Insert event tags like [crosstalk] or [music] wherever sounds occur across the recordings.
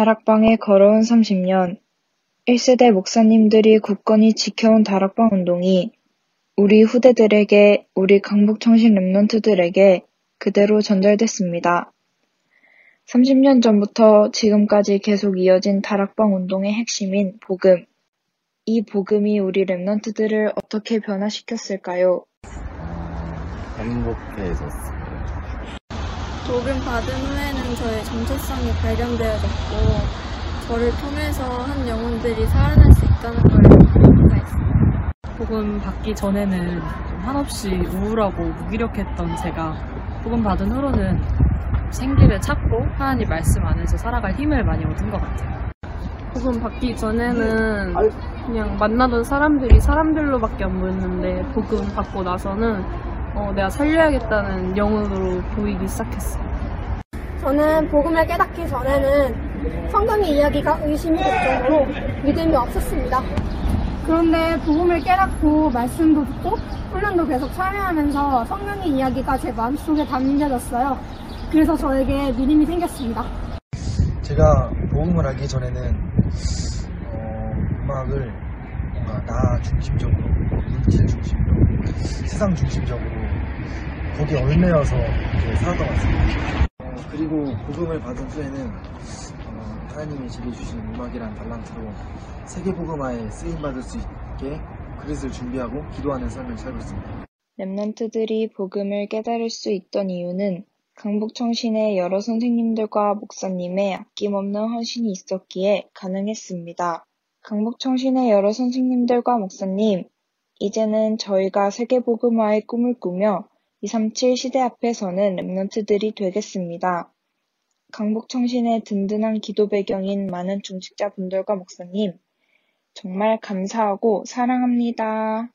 다락방에 걸어온 30년. 1세대 목사님들이 굳건히 지켜온 다락방 운동이 우리 후대들에게, 우리 강북 청신 랩런트들에게 그대로 전달됐습니다. 30년 전부터 지금까지 계속 이어진 다락방 운동의 핵심인 복음. 이 복음이 우리 랩런트들을 어떻게 변화시켰을까요? 행복해졌어 요. 복음 받은 후에는 저의 정체성이 발견되어졌고 저를 통해서 한 영혼들이 살아날 수 있다는 걸 생각했어요. 복음 받기 전에는 좀 한없이 우울하고 무기력했던 제가 복음 받은 후로는 생기를 찾고 하나님 말씀 안에서 살아갈 힘을 많이 얻은 것 같아요. 복음 받기 전에는 그냥 만나던 사람들이 사람들로밖에 안 보였는데 복음 받고 나서는 어, 내가 살려야겠다는 영혼으로 보이기 시작했어요. 저는 복음을 깨닫기 전에는 성경의 이야기가 의심이 될 정도로 믿음이 없었습니다. 그런데 복음을 깨닫고 말씀도 듣고 훈련도 계속 참여하면서 성경의 이야기가 제 마음속에 담겨졌어요. 그래서 저에게 믿음이 생겼습니다. 제가 복음을 알기 전에는 어, 음악을 뭔가 나 중심적으로 물질 중심으로 세상 중심적으로 거기에 얽매여서 이렇게 살았던 것 같습니다. 어, 그리고 복음을 받은 후에는 어, 하나님이 제게 주신 음악이란 달란트로 세계 복음화에 쓰임 받을 수 있게 그릇을 준비하고 기도하는 삶을 살고 있습니다. 랩런트들이 복음을 깨달을 수 있던 이유는 강북청신의 여러 선생님들과 목사님의 아낌없는 헌신이 있었기에 가능했습니다. 강북청신의 여러 선생님들과 목사님, 이제는 저희가 세계복음화의 꿈을 꾸며 237 시대 앞에 서는 랩런트들이 되겠습니다. 강북청신의 든든한 기도 배경인 많은 중직자분들과 목사님, 정말 감사하고 사랑합니다.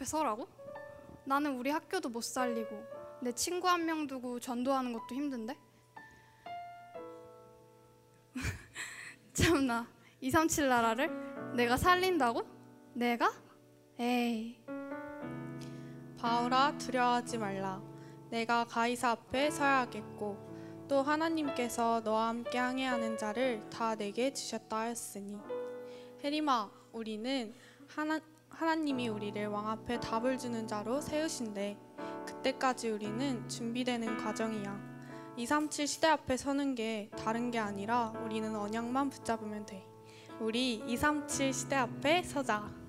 앞에 서라고? 나는 우리 학교도 못 살리고 내 친구 한 명 두고 전도하는 것도 힘든데? [laughs] 참나 237 나라를 내가 살린다고? 내가? 에이 바울아 두려워하지 말라. 내가 가이사 앞에 서야겠고 또 하나님께서 너와 함께 항해하는 자를 다 내게 주셨다 하였으니 해리마 우리는 하나 하나님이 우리를 왕 앞에 답을 주는 자로 세우신대. 그때까지 우리는 준비되는 과정이야. 237 시대 앞에 서는 게 다른 게 아니라 우리는 언약만 붙잡으면 돼. 우리 237 시대 앞에 서자.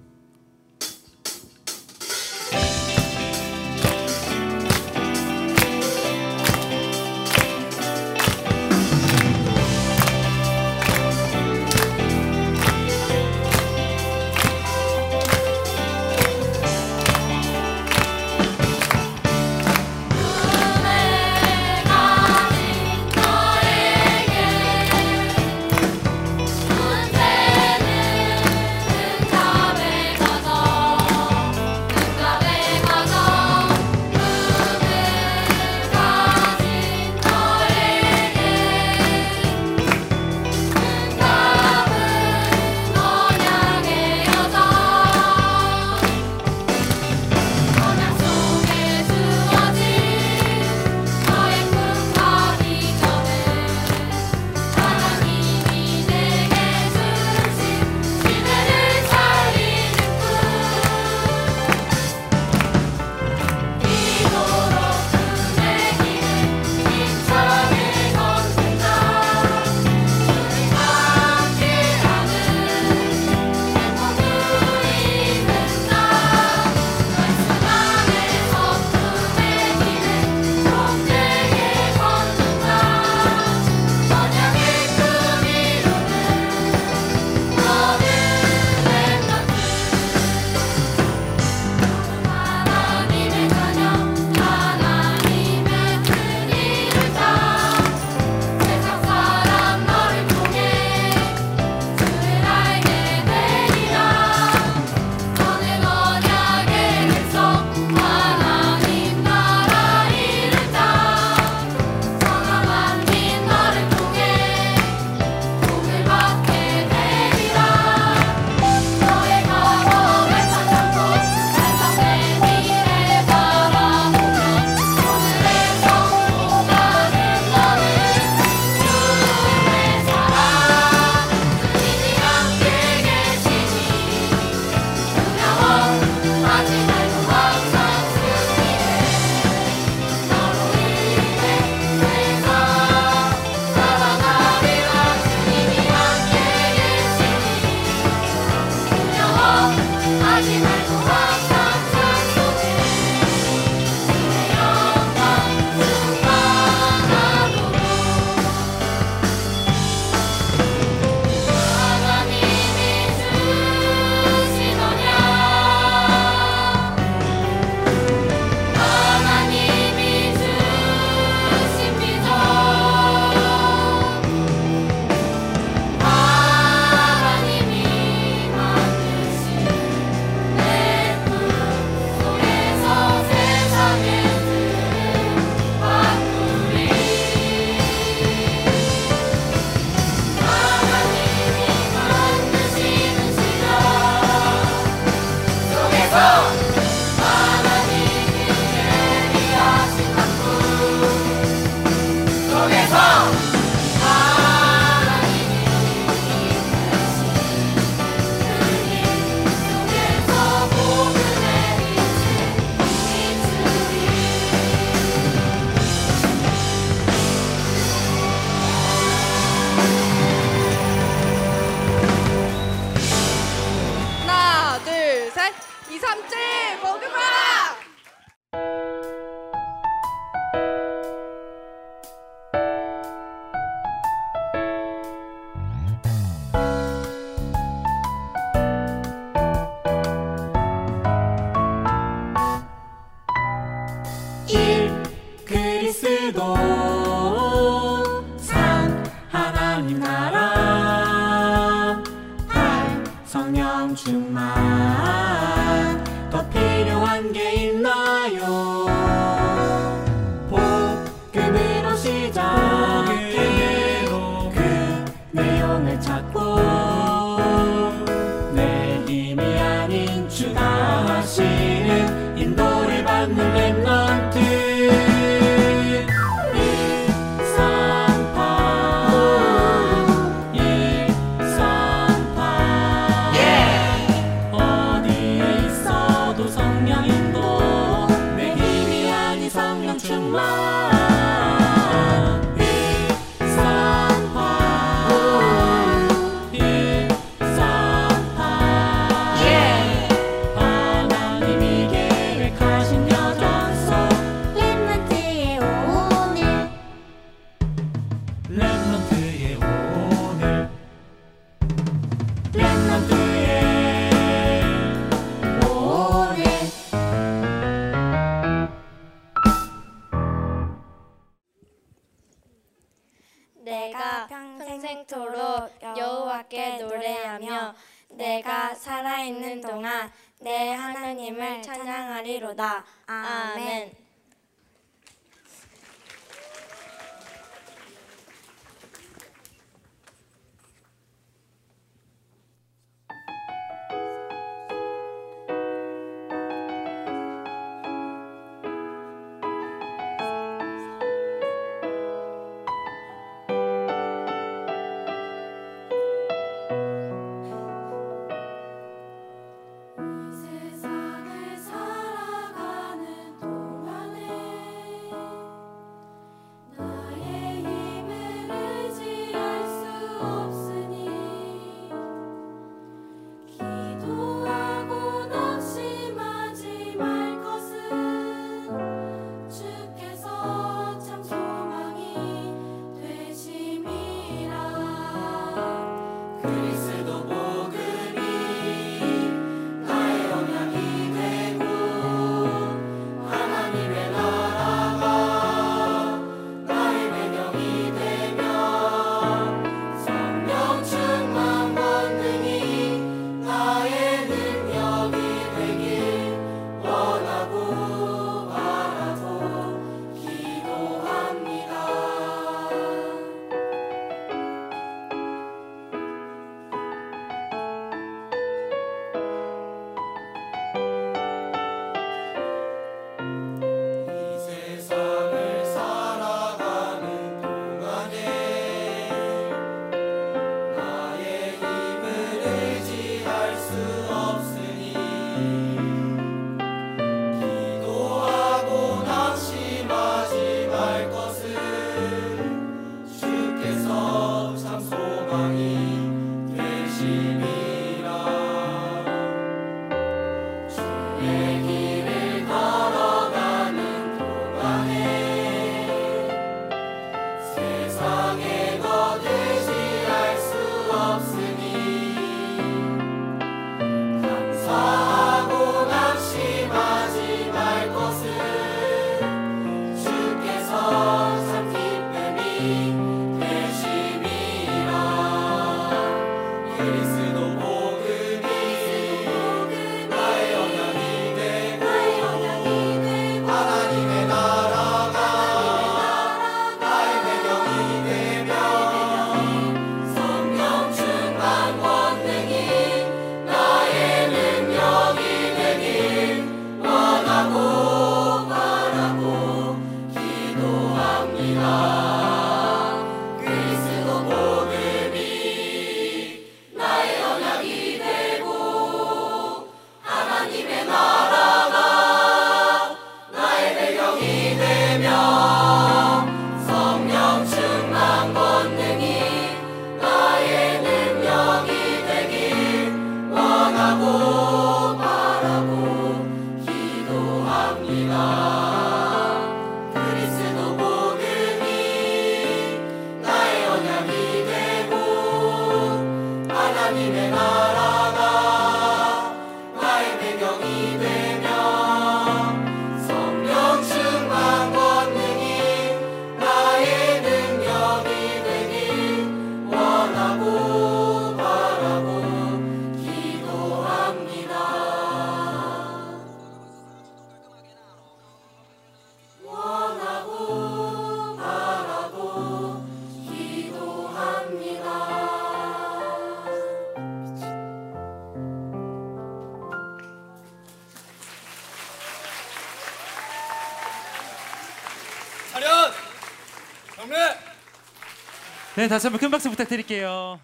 네, 다시 한번 큰 박수 부탁드릴게요.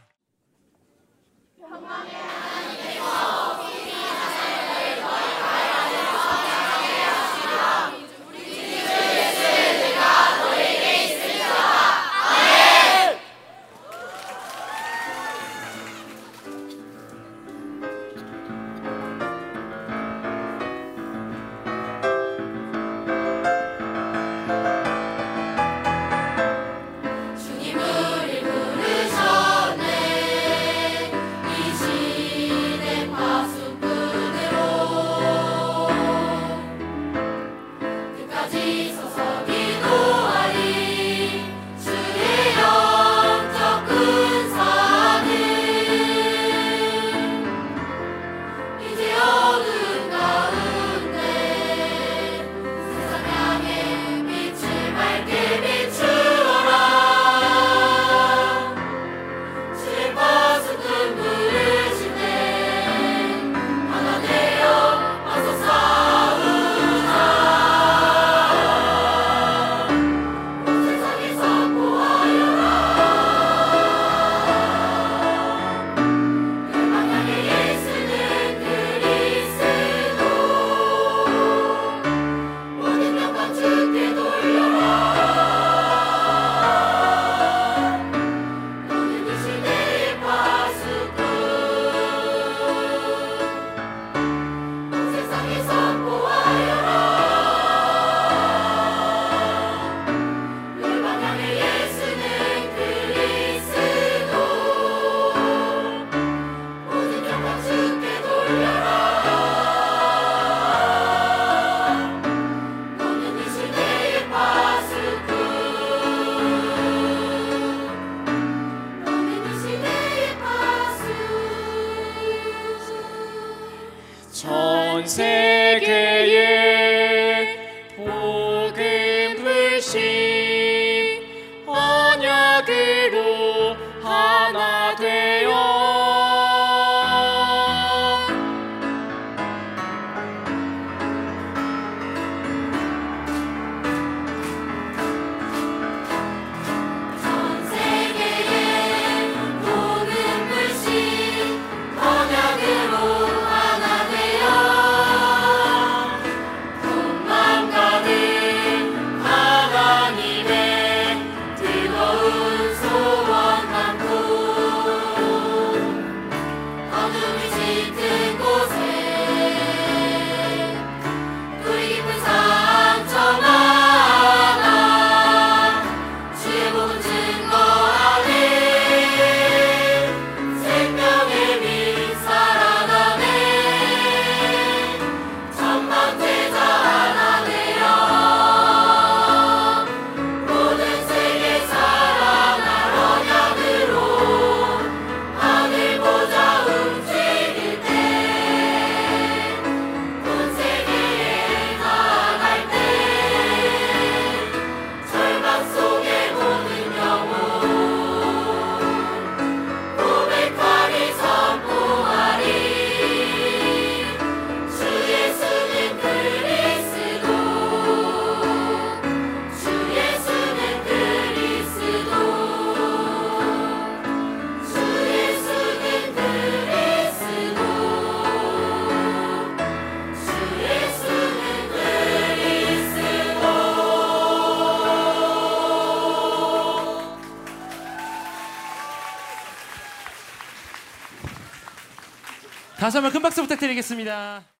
다시 한번 큰 박수 부탁드리겠습니다.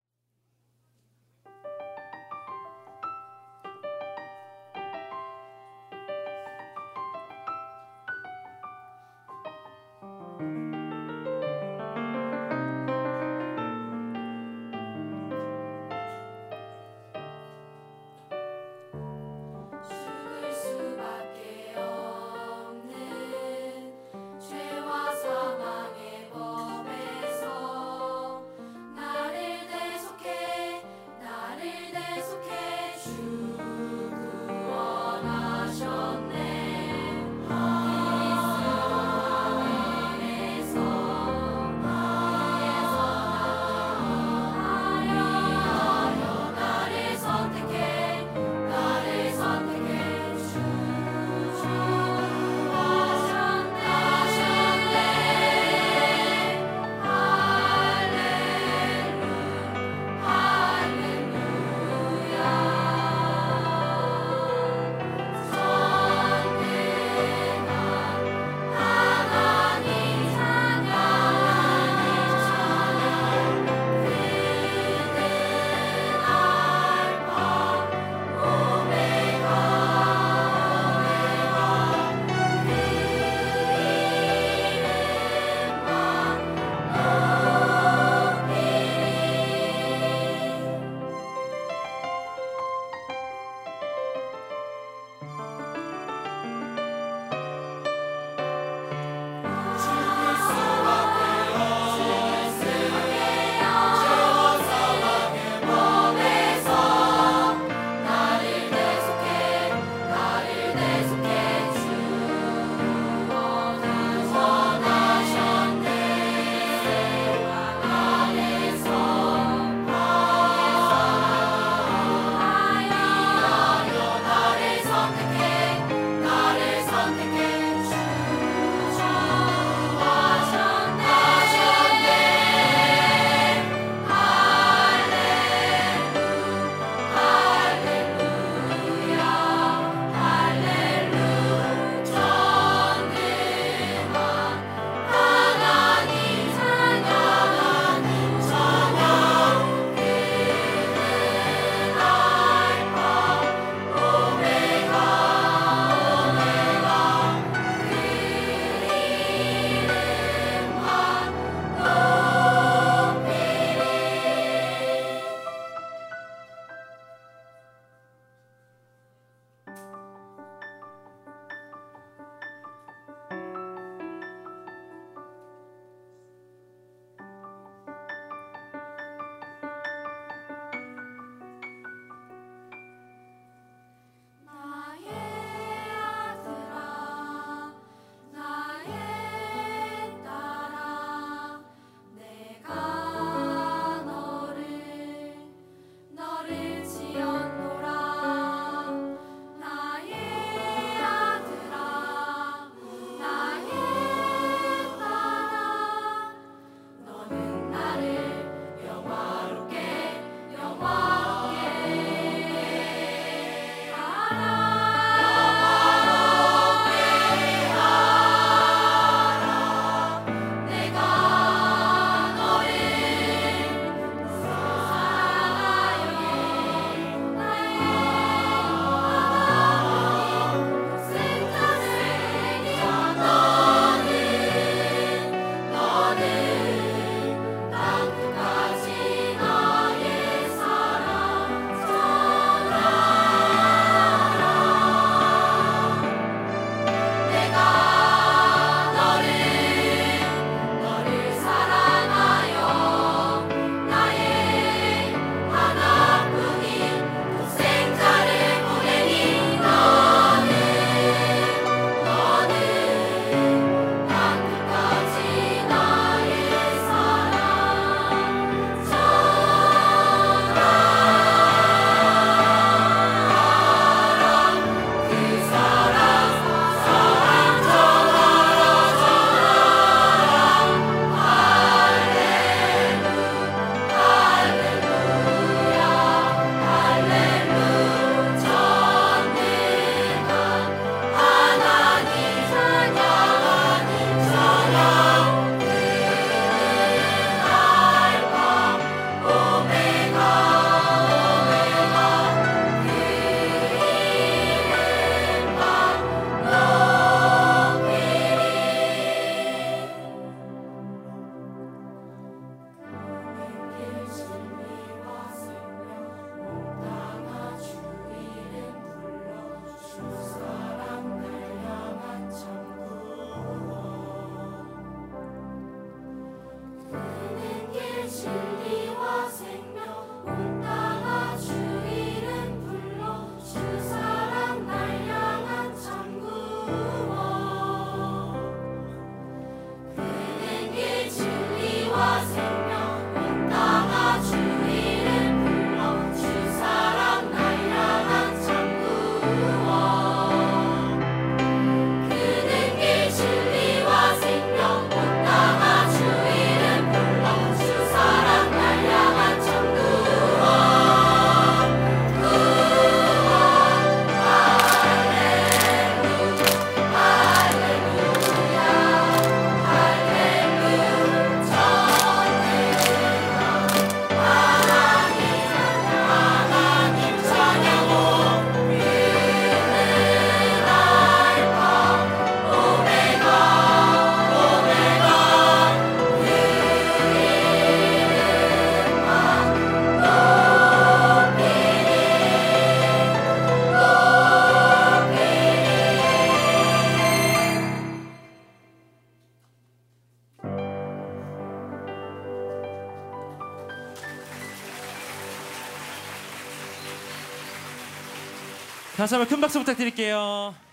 다시 한번 큰 박수 부탁드릴게요.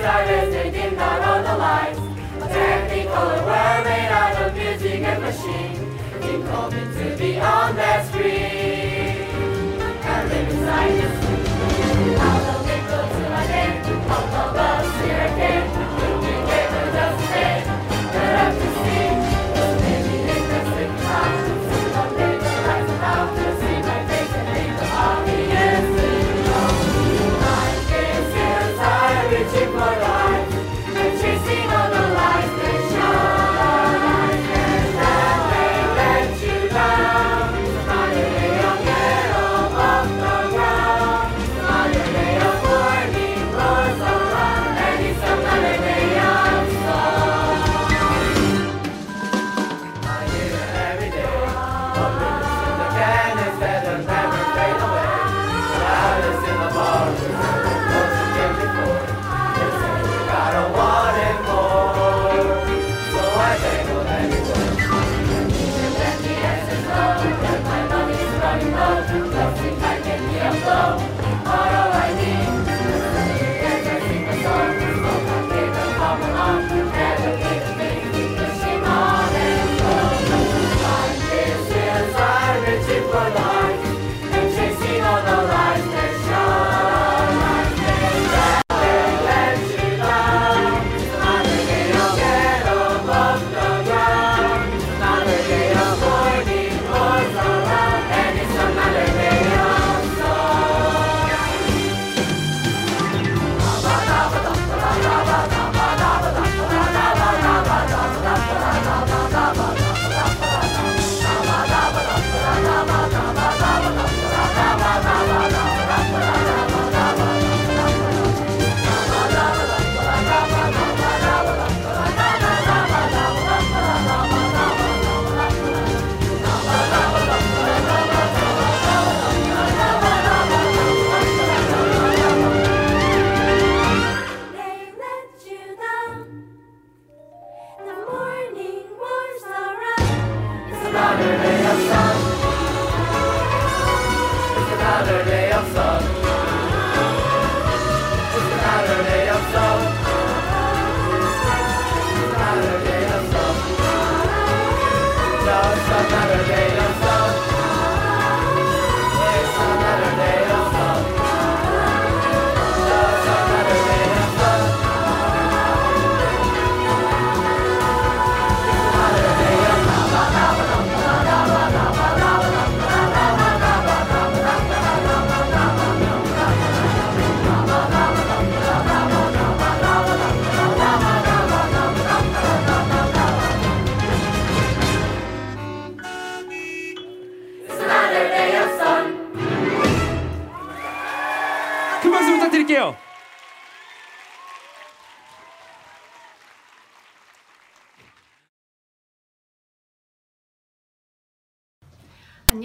designers, they did not all the lights. A Technicolor world made out of music and machine. Deep to be on that screen. And inside designers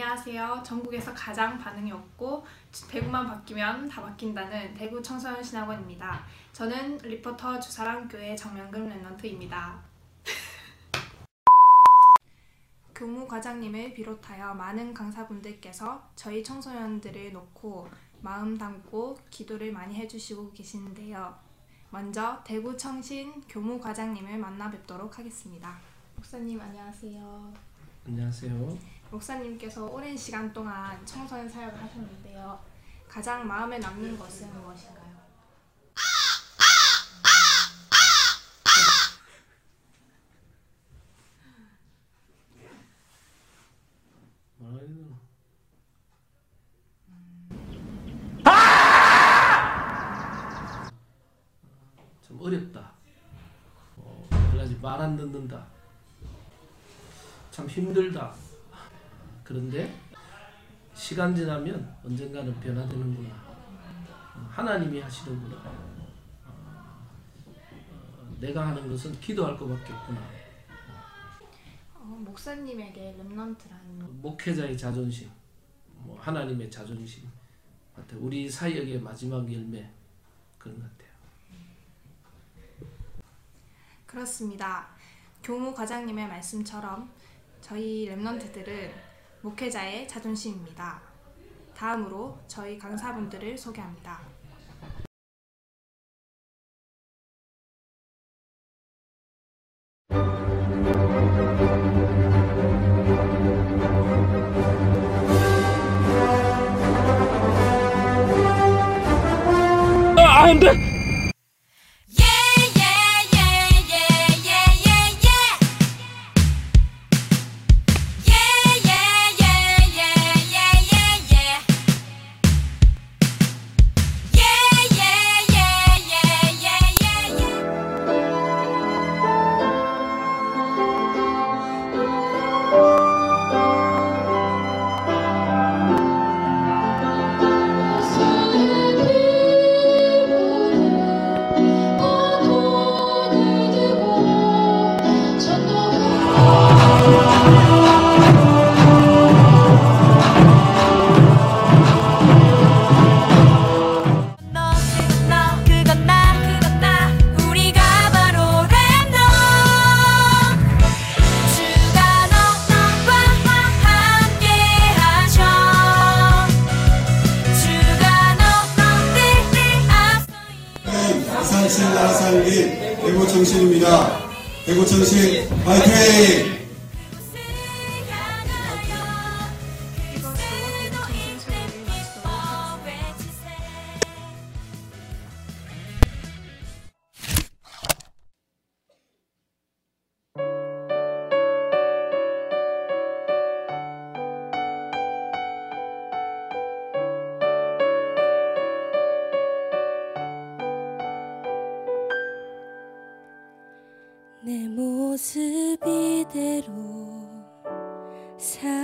안녕하세요. 전국에서 가장 반응이 없고 대구만 바뀌면 다 바뀐다는 대구 청소년 신학원입니다. 저는 리포터 주사랑교회 정명금 랩런트입니다. [laughs] 교무 과장님을 비롯하여 많은 강사분들께서 저희 청소년들을 놓고 마음 담고 기도를 많이 해주시고 계시는데요. 먼저 대구 청신 교무 과장님을 만나 뵙도록 하겠습니다. 목사님 안녕하세요. 안녕하세요. 목사님께서 오랜 시간 동안 청소년 사역을 하셨는데요. 가장 마음에 남는 것은 무엇인가요? 참 어렵다. 어, 그러지 말 안 듣는다. 참 힘들다. 그런데 시간 지나면 언젠가는 변화되는구나. 어, 하나님이 하시는구나. 어, 어, 내가 하는 것은 기도할 것밖에 없구나. 어, 목사님에게 렘넌트라는 목회자의 자존심, 뭐 하나님의 자존심 같아. 우리 사역의 마지막 열매 그런 것 같아요. 그렇습니다. 교무 과장님의 말씀처럼 저희 랩런트들은 목회자의 자존심입니다. 다음으로 저희 강사분들을 소개합니다. 아, 안 돼! 사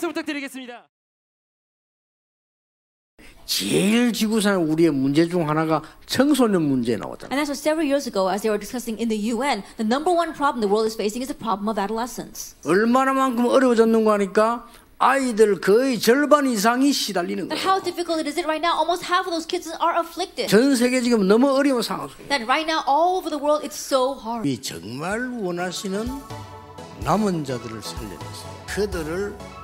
박수 부탁드리겠습니다. 제일 지구상에 우리의 문제 중 하나가 청소년 문제 나오잖아요. And that's what several years ago, as they were discussing in the UN, the number one problem the world is facing is the problem of adolescence. 얼마나만큼 어려워졌는가 하니까 아이들 거의 절반 이상이 시달리는 But 거예요. how difficult it is it right now? Almost half of those kids are afflicted. 전 세계 지금 너무 어려운 상황 속에 That right now, all over the world, it's so hard. 이 정말 원하시는 남은 자들을 살려내서 그들을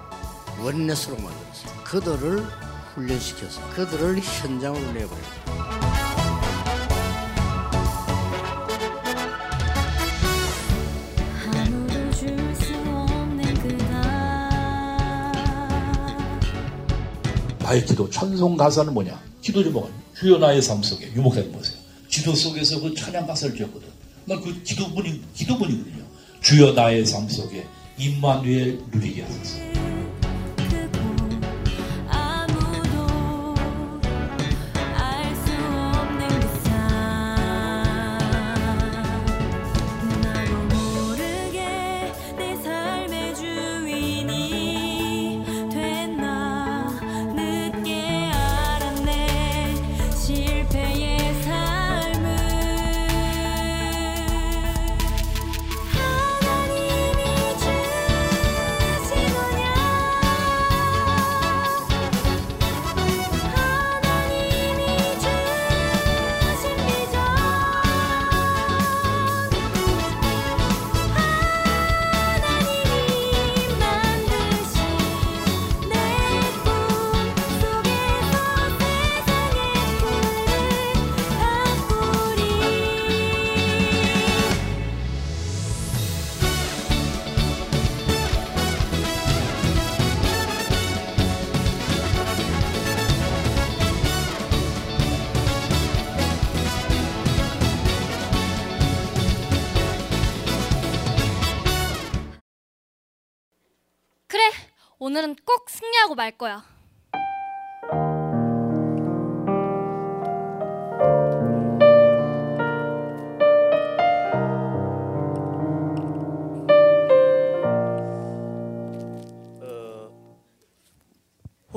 원내스로 만들어서 그들을 훈련시켜서 그들을 현장으로 그날 나의 기도 찬송 가사는 뭐냐? 기도 제목은 주여 나의 삶 속에 유목사님 보세요. 기도 속에서 그 찬양 가사를 지었거든. 나그 기도문이 기도문이거든요. 주여 나의 삶 속에 임마누엘 누리게 하소서.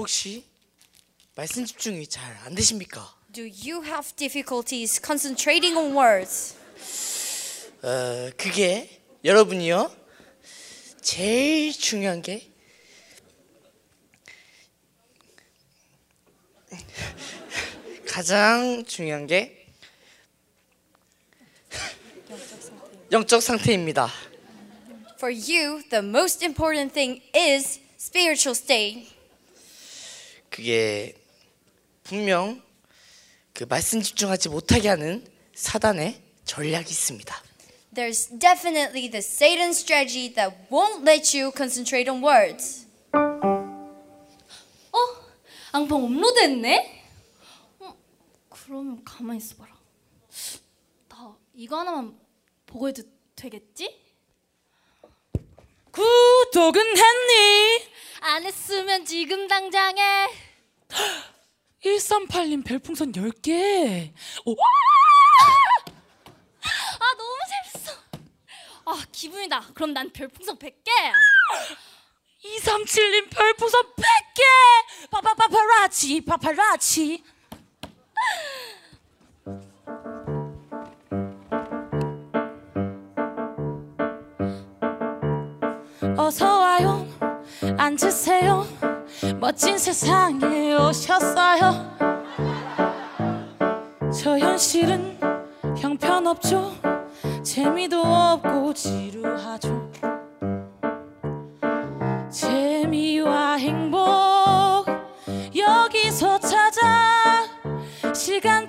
혹시 말씀 집중이 잘 안 되십니까? Do you have difficulties concentrating on words? 어, 그게 여러분이요. 제일 중요한 게 가장 중요한 게 영적 상태입니다. For you, the most important thing is spiritual state. 그게 분명 그 말씀 집중하지 못하게 하는 사단의 전략이 있습니다. There's definitely the Satan strategy that won't let you concentrate on words. 어? 앙팡 업로드했네? 어, 그러면 가만히 있어봐라. 나 이거 하나만 보고 해도 되겠지? 구독은 했니? 안 했으면 지금 당장에 1382님 별풍선 10개. 오, 아 너무 재밌어. 아 기분이다. 그럼 난 별풍선 100개. 237님 별풍선 100개. 파파파파라치 파파라치. 어서 와요. 앉으세요. 멋진 세상에 오셨어요. 저 현실은 형편없죠. 재미도 없고 지루하죠. 재미와 행복 여기서 찾아 시간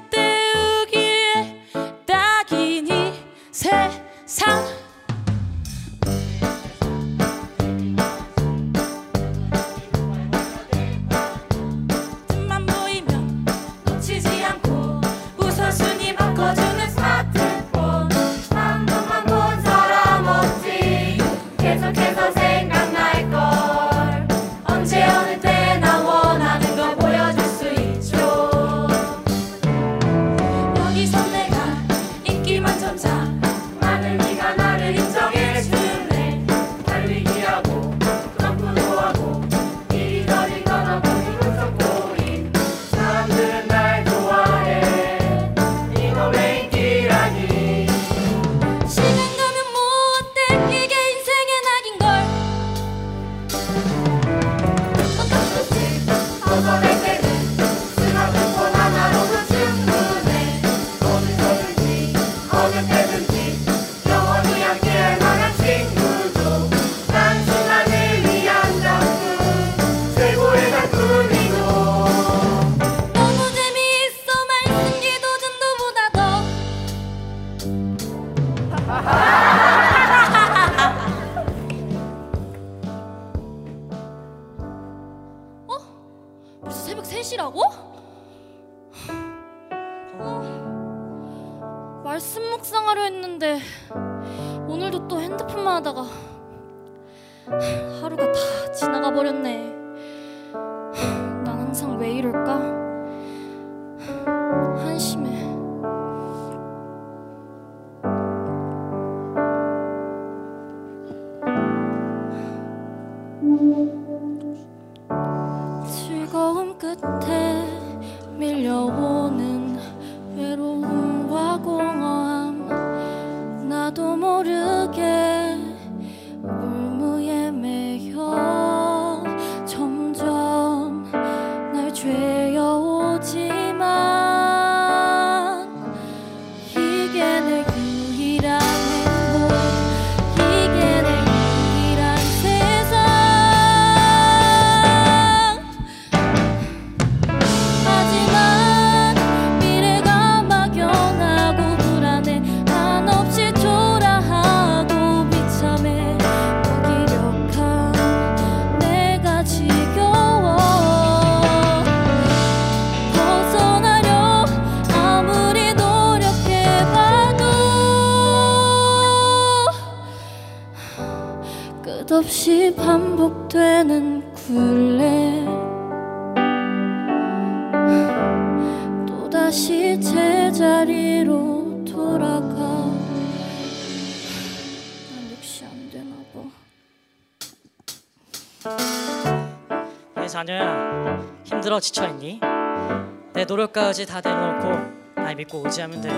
내 노력까지 다 내려놓고 날 믿고 의지하면 돼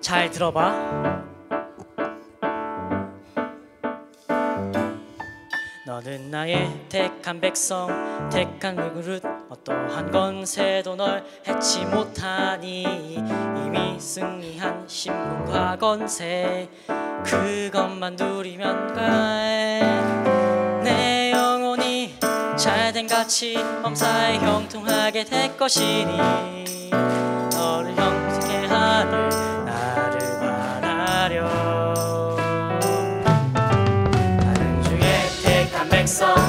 잘 들어봐. 너는 나의 택한 백성 택한 그릇 어떠한 건세도 널 해치 못하니 이미 승리한 신분과 건세 그것만 누리면 영혼이 가치 범사에 형통하게 될 것이니 너를 형통케 하늘 나를 바라려. 나는 주의 택한 백성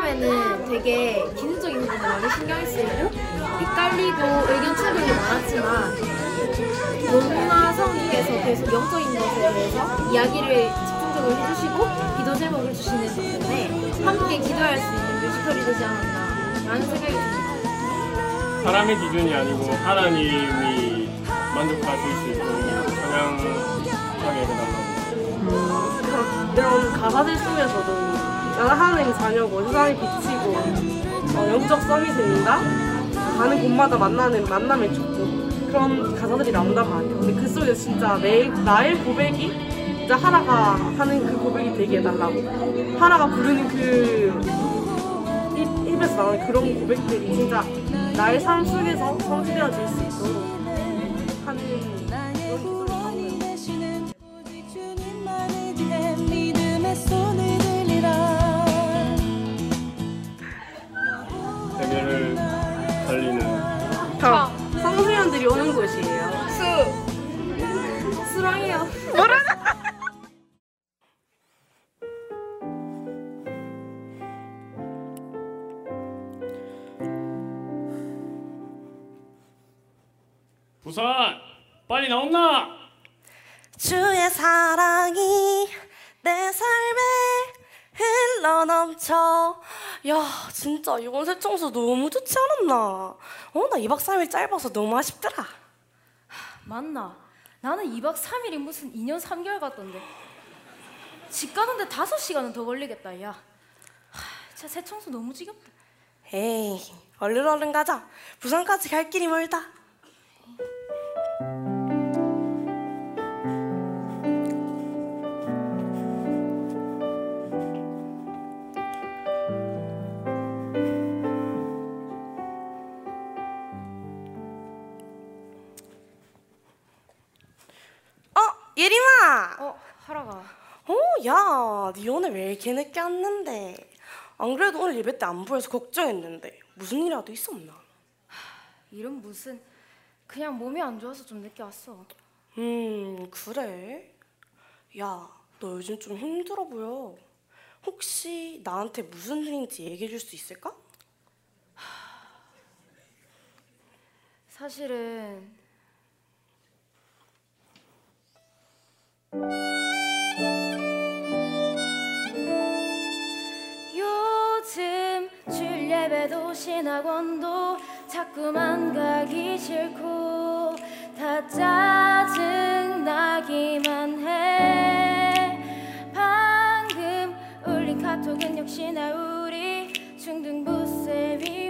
처음에는 되게 기능적인 부분에 많이 신경 쓰이고 헷갈리고 의견 차별이 많았지만 너무나 성인께서 계속 영적인 것에 대해서 이야기를 집중적으로 해주시고 기도 제목을 주시는 덕분에 함께 기도할 수 있는 뮤지컬이 되지 않았나라는 생각이 듭니다. 사람의 기준이 아니고 하나님이 만족하실 수 있도록 성향하게 해달라고 음, 그런 가사들 쓰면서도 나는 하나님의 자녀고 세상에 비치고 어, 영적 썸이 생긴다 가는 곳마다 만나는 만남의 축복 그런 가사들이 나온단 말이야 근데 그 속에 진짜 내 나의 고백이 진짜 하라가 하는 그 고백이 되게 해달라고. 하라가 부르는 그 입, 입에서 나오는 그런 고백들이 진짜 나의 삶 속에서 성취되어질 수 있도록 나온나 주의 사랑이 내 삶에 흘러 넘쳐 야 진짜 이번 새 청소 너무 좋지 않았나 어 나 2박 3일 짧아서 너무 아쉽더라 맞나? 나는 2박 3일이 무슨 2년 3개월 같던데. 집 가는데 5시간은 더 걸리겠다, 야. 하, 진짜 새 청소 너무 지겹다. 에이 얼른 얼른 가자 부산까지 갈 길이 멀다 어 하라가 어, 야, 니 오늘 왜 이렇게 늦게 왔는데? 안 그래도 오늘 예배 때 안 보여서 걱정했는데 무슨 일이라도 있었나? 이름 무슨 그냥 몸이 안 좋아서 좀 늦게 왔어. 음, 그래? 야, 너 요즘 좀 힘들어 보여. 혹시 나한테 무슨 일인지 얘기해 줄 수 있을까? 사실은 요즘 줄예배도 신학원도 자꾸만 가기 싫고 다 짜증나기만 해. 방금 울린 카톡은 역시나 우리 중등부세 위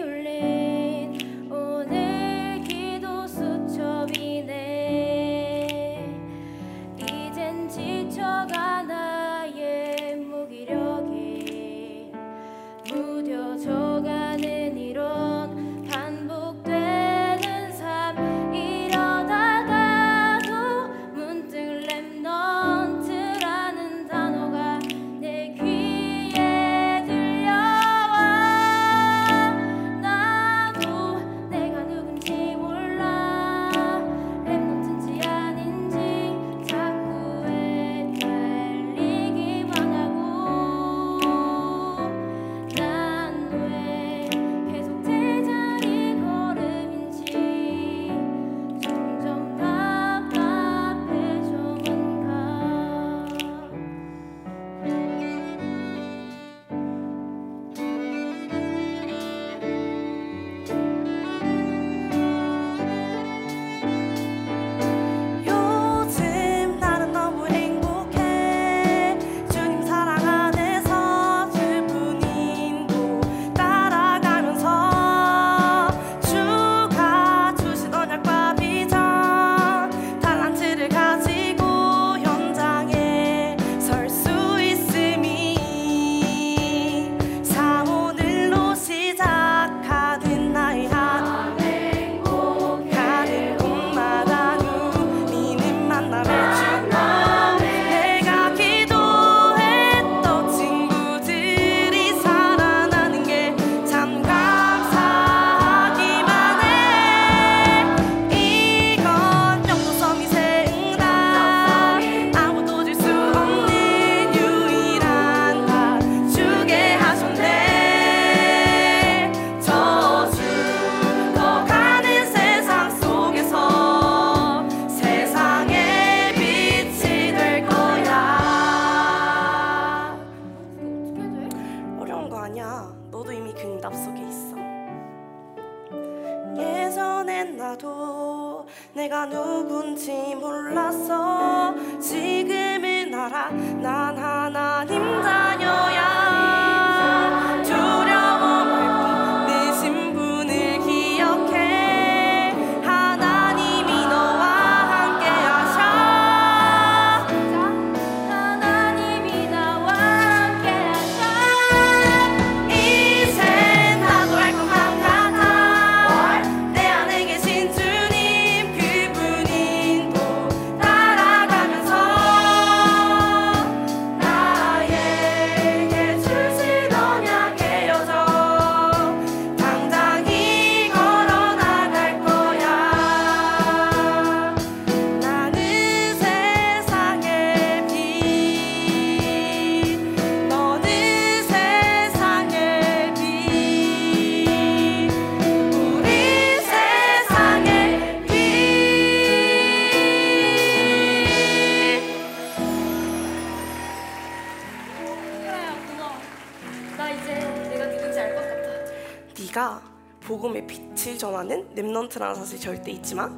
Remnant라는 사실 절대 잊지 마.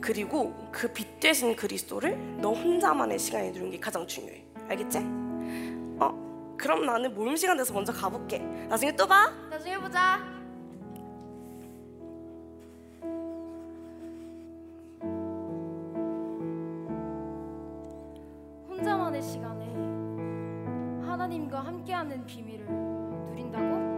그리고 그 빛 되신 그리스도를 너 혼자만의 시간에 누리는 게 가장 중요해. 알겠지? 어, 그럼 나는 모임 시간 돼서 먼저 가볼게. 나중에 또 봐. 나중에 보자. 혼자만의 시간에 하나님과 함께하는 비밀을 누린다고?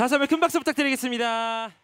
다시 한번 큰 박수 부탁드리겠습니다.